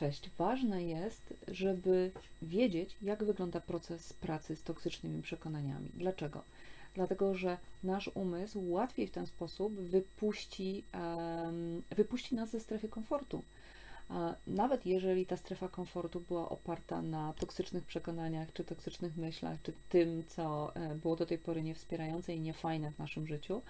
Cześć. Ważne jest, żeby wiedzieć, jak wygląda proces pracy z toksycznymi przekonaniami. Dlaczego? Dlatego, że nasz umysł łatwiej w ten sposób wypuści, wypuści nas ze strefy komfortu. Nawet jeżeli ta strefa komfortu była oparta na toksycznych przekonaniach, czy toksycznych myślach, czy tym, co e, było do tej pory niewspierające i niefajne w naszym życiu,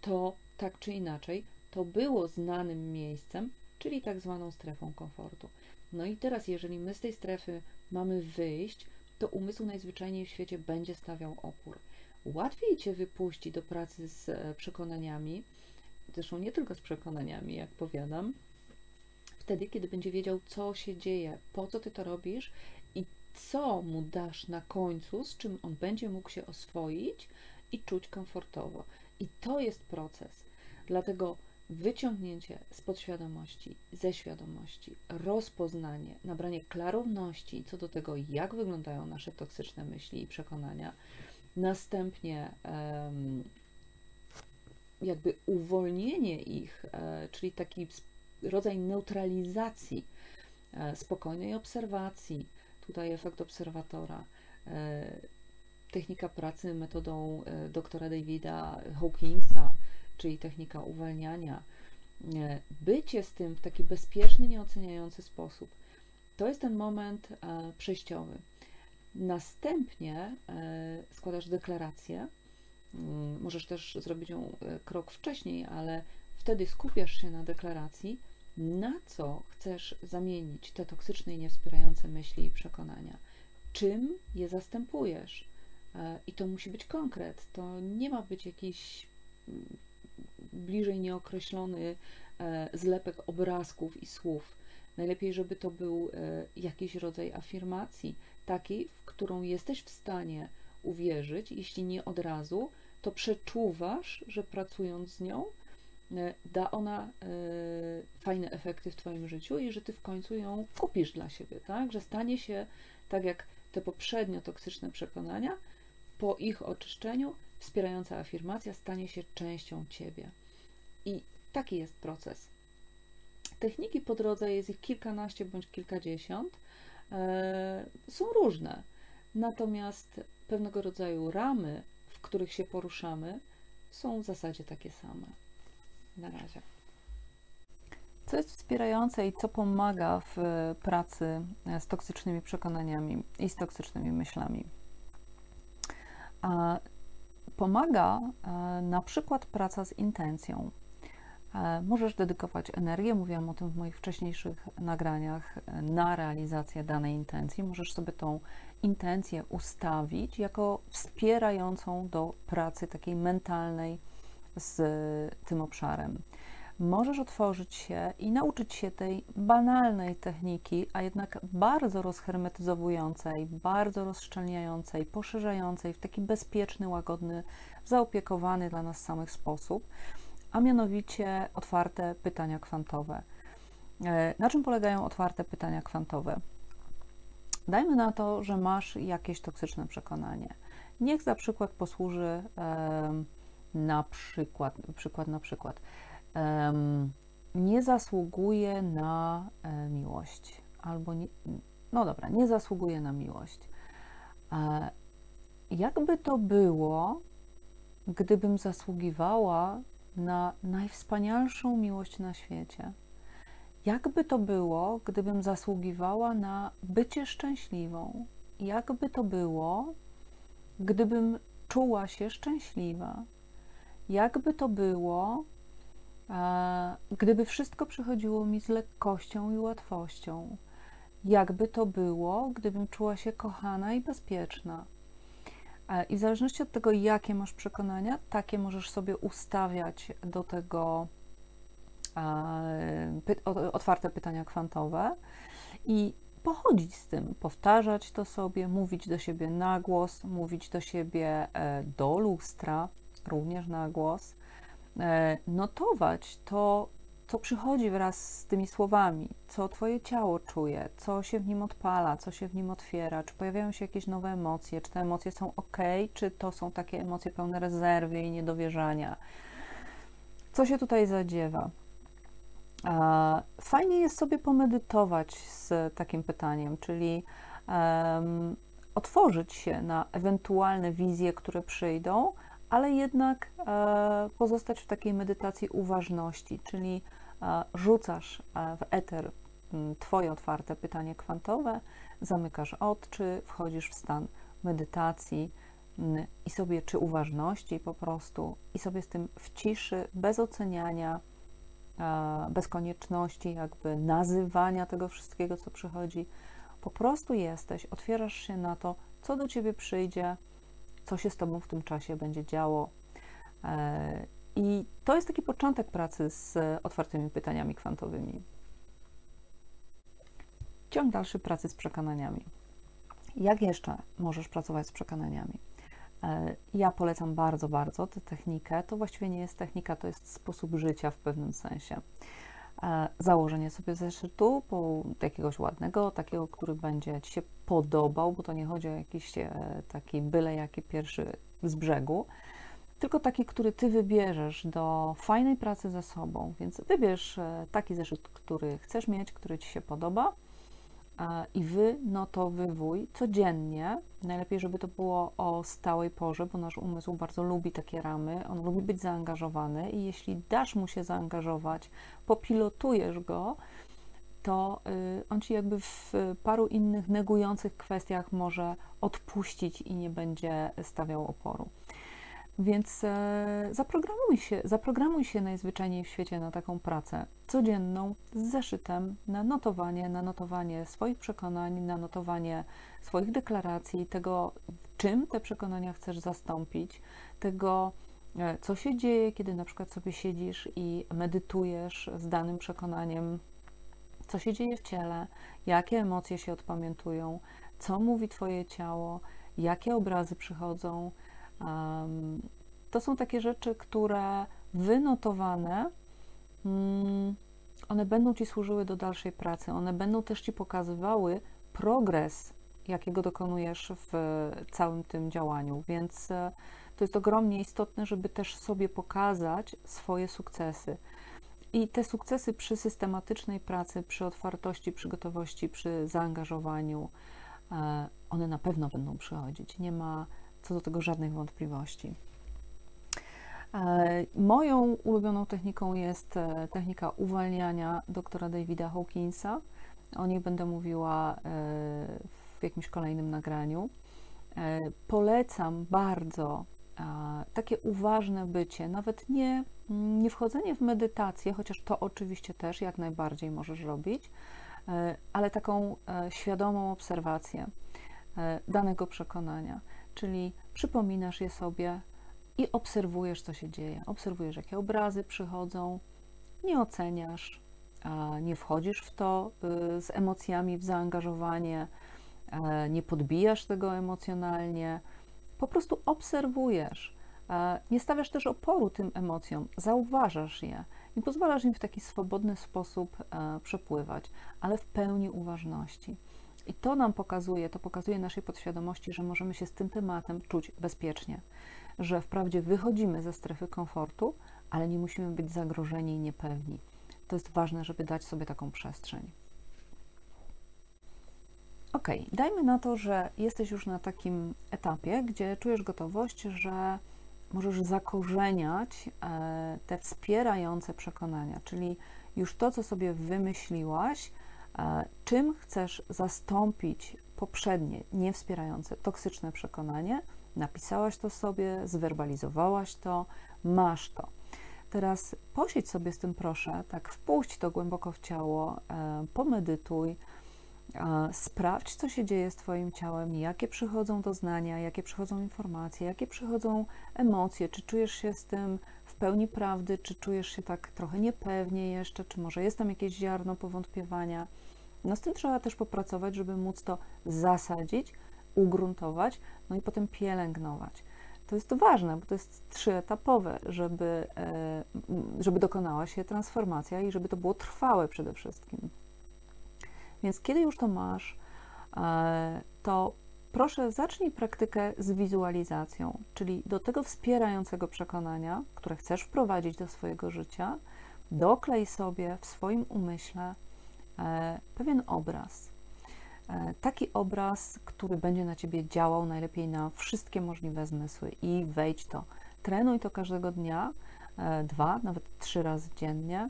to tak czy inaczej to było znanym miejscem, czyli tak zwaną strefą komfortu. No i teraz, jeżeli my z tej strefy mamy wyjść, to umysł najzwyczajniej w świecie będzie stawiał opór. Łatwiej cię wypuści do pracy z e, przekonaniami, zresztą nie tylko z przekonaniami, jak powiadam, wtedy, kiedy będzie wiedział, co się dzieje, po co ty to robisz i co mu dasz na końcu, z czym on będzie mógł się oswoić i czuć komfortowo. I to jest proces. Dlatego wyciągnięcie z podświadomości, ze świadomości, rozpoznanie, nabranie klarowności co do tego, jak wyglądają nasze toksyczne myśli i przekonania, następnie jakby uwolnienie ich, e, czyli taki rodzaj neutralizacji, e, spokojnej obserwacji, tutaj efekt obserwatora, e, technika pracy metodą doktora Davida Hawkingsa, czyli technika uwalniania, bycie z tym w taki bezpieczny, nieoceniający sposób, to jest ten moment e, przejściowy. Następnie e, składasz deklarację. Mm, możesz też zrobić ją e, krok wcześniej, ale wtedy skupiasz się na deklaracji, na co chcesz zamienić te toksyczne i niewspierające myśli i przekonania. Czym je zastępujesz? I to musi być konkret. To nie ma być jakiś mm, bliżej nieokreślony e, zlepek obrazków i słów. Najlepiej, żeby to był e, jakiś rodzaj afirmacji, takiej, w którą jesteś w stanie uwierzyć, jeśli nie od razu, to przeczuwasz, że pracując z nią, e, da ona fajne efekty w Twoim życiu i że Ty w końcu ją kupisz dla siebie, tak? Że stanie się tak jak te poprzednio toksyczne przekonania, po ich oczyszczeniu wspierająca afirmacja stanie się częścią Ciebie. I taki jest proces. Techniki po drodze jest ich kilkanaście bądź kilkadziesiąt. E, są różne, natomiast pewnego rodzaju ramy, w których się poruszamy, są w zasadzie takie same. Na razie. Co jest wspierające i co pomaga w pracy z toksycznymi przekonaniami i z toksycznymi myślami? Pomaga e, na przykład praca z intencją. E, możesz dedykować energię, mówiłam o tym w moich wcześniejszych nagraniach, e, na realizację danej intencji. Możesz sobie tą intencję ustawić jako wspierającą do pracy takiej mentalnej z tym obszarem. Możesz otworzyć się i nauczyć się tej banalnej techniki, a jednak bardzo rozhermetyzowującej, bardzo rozszczelniającej, poszerzającej w taki bezpieczny, łagodny, zaopiekowany dla nas samych sposób a mianowicie otwarte pytania kwantowe. E, na czym polegają otwarte pytania kwantowe? Dajmy na to, że masz jakieś toksyczne przekonanie. Niech za przykład posłuży na przykład, przykład na przykład, nie zasługuje na e, miłość, albo nie, no dobra, nie zasługuje na miłość. E, jakby to było, gdybym zasługiwała na najwspanialszą miłość na świecie. Jakby to było, gdybym zasługiwała na bycie szczęśliwą? Jakby to było, gdybym czuła się szczęśliwa? Jakby to było, gdyby wszystko przychodziło mi z lekkością i łatwością? Jakby to było, gdybym czuła się kochana i bezpieczna? I w zależności od tego, jakie masz przekonania, takie możesz sobie ustawiać do tego otwarte pytania kwantowe i pochodzić z tym, powtarzać to sobie, mówić do siebie na głos, mówić do siebie e, do lustra, również na głos, notować to, co przychodzi wraz z tymi słowami, co Twoje ciało czuje, co się w nim odpala, co się w nim otwiera, czy pojawiają się jakieś nowe emocje, czy te emocje są ok, czy to są takie emocje pełne rezerwy i niedowierzania. Co się tutaj zadziewa? Fajnie jest sobie pomedytować z takim pytaniem, czyli um, otworzyć się na ewentualne wizje, które przyjdą, ale jednak e, pozostać w takiej medytacji uważności, czyli e, rzucasz e, w eter Twoje otwarte pytanie kwantowe, zamykasz oczy, wchodzisz w stan medytacji i sobie, czy uważności po prostu, i sobie z tym w ciszy, bez oceniania, bez konieczności jakby nazywania tego wszystkiego, co przychodzi, po prostu jesteś, otwierasz się na to, co do ciebie przyjdzie, co się z tobą w tym czasie będzie działo. E, I to jest taki początek pracy z otwartymi pytaniami kwantowymi. Ciąg dalszy pracy z przekonaniami. Jak jeszcze możesz pracować z przekonaniami? E, ja polecam bardzo, bardzo tę technikę. To właściwie nie jest technika, to jest sposób życia w pewnym sensie. Założenie sobie zeszytu, po jakiegoś ładnego, takiego, który będzie Ci się podobał, bo to nie chodzi o jakiś e, taki byle jaki pierwszy z brzegu, tylko taki, który Ty wybierzesz do fajnej pracy ze sobą. Więc wybierz e, taki zeszyt, który chcesz mieć, który Ci się podoba i wynotowywuj codziennie. Najlepiej, żeby to było o stałej porze, bo nasz umysł bardzo lubi takie ramy, on lubi być zaangażowany i jeśli dasz mu się zaangażować, popilotujesz go, to y, on ci jakby w paru innych negujących kwestiach może odpuścić i nie będzie stawiał oporu. Więc e, zaprogramuj się, zaprogramuj się najzwyczajniej w świecie na taką pracę codzienną z zeszytem na notowanie, na notowanie swoich przekonań, na notowanie swoich deklaracji, tego, czym te przekonania chcesz zastąpić, tego, e, co się dzieje, kiedy na przykład sobie siedzisz i medytujesz z danym przekonaniem, co się dzieje w ciele, jakie emocje się odpamiętują, co mówi Twoje ciało, jakie obrazy przychodzą to są takie rzeczy, które wynotowane, mm, one będą Ci służyły do dalszej pracy, one będą też Ci pokazywały progres, jakiego dokonujesz w całym tym działaniu, więc e, to jest ogromnie istotne, żeby też sobie pokazać swoje sukcesy. I te sukcesy przy systematycznej pracy, przy otwartości, przy gotowości, przy zaangażowaniu, e, one na pewno będą przychodzić. Nie ma co do tego żadnych wątpliwości. E, moją ulubioną techniką jest e, technika uwalniania doktora Davida Hawkinsa. O niej będę mówiła e, w jakimś kolejnym nagraniu. Polecam bardzo takie uważne bycie, nawet nie, nie wchodzenie w medytację, chociaż to oczywiście też jak najbardziej możesz robić, ale taką świadomą obserwację danego przekonania czyli przypominasz je sobie i obserwujesz, co się dzieje. Obserwujesz, jakie obrazy przychodzą, nie oceniasz, nie wchodzisz w to y, z emocjami, w zaangażowanie, nie podbijasz tego emocjonalnie, po prostu obserwujesz. Nie stawiasz też oporu tym emocjom, zauważasz je i pozwalasz im w taki swobodny sposób przepływać, ale w pełni uważności. I to nam pokazuje, to pokazuje naszej podświadomości, że możemy się z tym tematem czuć bezpiecznie, że wprawdzie wychodzimy ze strefy komfortu, ale nie musimy być zagrożeni i niepewni. To jest ważne, żeby dać sobie taką przestrzeń. Ok, dajmy na to, że jesteś już na takim etapie, gdzie czujesz gotowość, że możesz zakorzeniać e, te wspierające przekonania, czyli już to, co sobie wymyśliłaś, czym chcesz zastąpić poprzednie, niewspierające, toksyczne przekonanie. Napisałaś to sobie, zwerbalizowałaś to, masz to. Teraz posiedź sobie z tym, proszę, tak wpuść to głęboko w ciało, e, pomedytuj, sprawdź, co się dzieje z Twoim ciałem, jakie przychodzą doznania, jakie przychodzą informacje, jakie przychodzą emocje, czy czujesz się z tym w pełni prawdy, czy czujesz się tak trochę niepewnie jeszcze, czy może jest tam jakieś ziarno powątpiewania. No z tym trzeba też popracować, żeby móc to zasadzić, ugruntować, no i potem pielęgnować. To jest ważne, bo to jest trzyetapowe, żeby, e, żeby dokonała się transformacja i żeby to było trwałe przede wszystkim. Więc kiedy już to masz, e, to proszę zacznij praktykę z wizualizacją, czyli do tego wspierającego przekonania, które chcesz wprowadzić do swojego życia, doklej sobie w swoim umyśle pewien obraz. E, taki obraz, który będzie na ciebie działał najlepiej na wszystkie możliwe zmysły i wejdź to. Trenuj to każdego dnia, e, dwa, nawet trzy razy dziennie.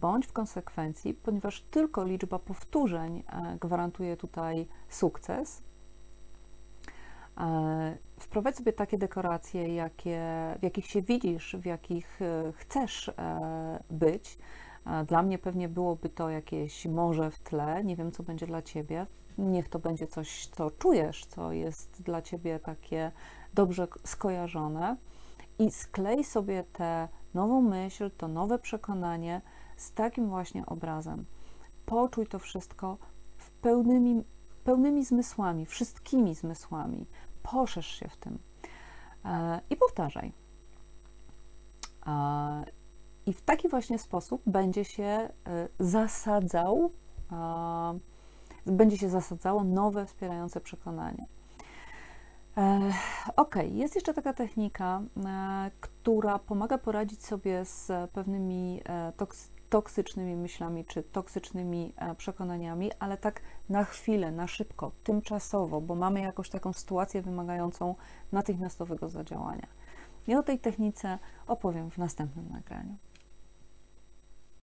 Bądź w konsekwencji, ponieważ tylko liczba powtórzeń gwarantuje tutaj sukces. Wprowadź sobie takie dekoracje, jakie, w jakich się widzisz, w jakich chcesz być. Dla mnie pewnie byłoby to jakieś morze w tle. Nie wiem, co będzie dla ciebie. Niech to będzie coś, co czujesz, co jest dla ciebie takie dobrze skojarzone. I sklej sobie tę nową myśl, to nowe przekonanie z takim właśnie obrazem. Poczuj to wszystko w pełnymi, pełnymi zmysłami, wszystkimi zmysłami. Poszerz się w tym e, i powtarzaj. I w taki właśnie sposób będzie się e, zasadzał, będzie się zasadzało nowe wspierające przekonanie. E, ok, jest jeszcze taka technika, e, która pomaga poradzić sobie z pewnymi toksycznymi myślami czy toksycznymi przekonaniami, ale tak na chwilę, na szybko, tymczasowo, bo mamy jakąś taką sytuację wymagającą natychmiastowego zadziałania. I o tej technice opowiem w następnym nagraniu.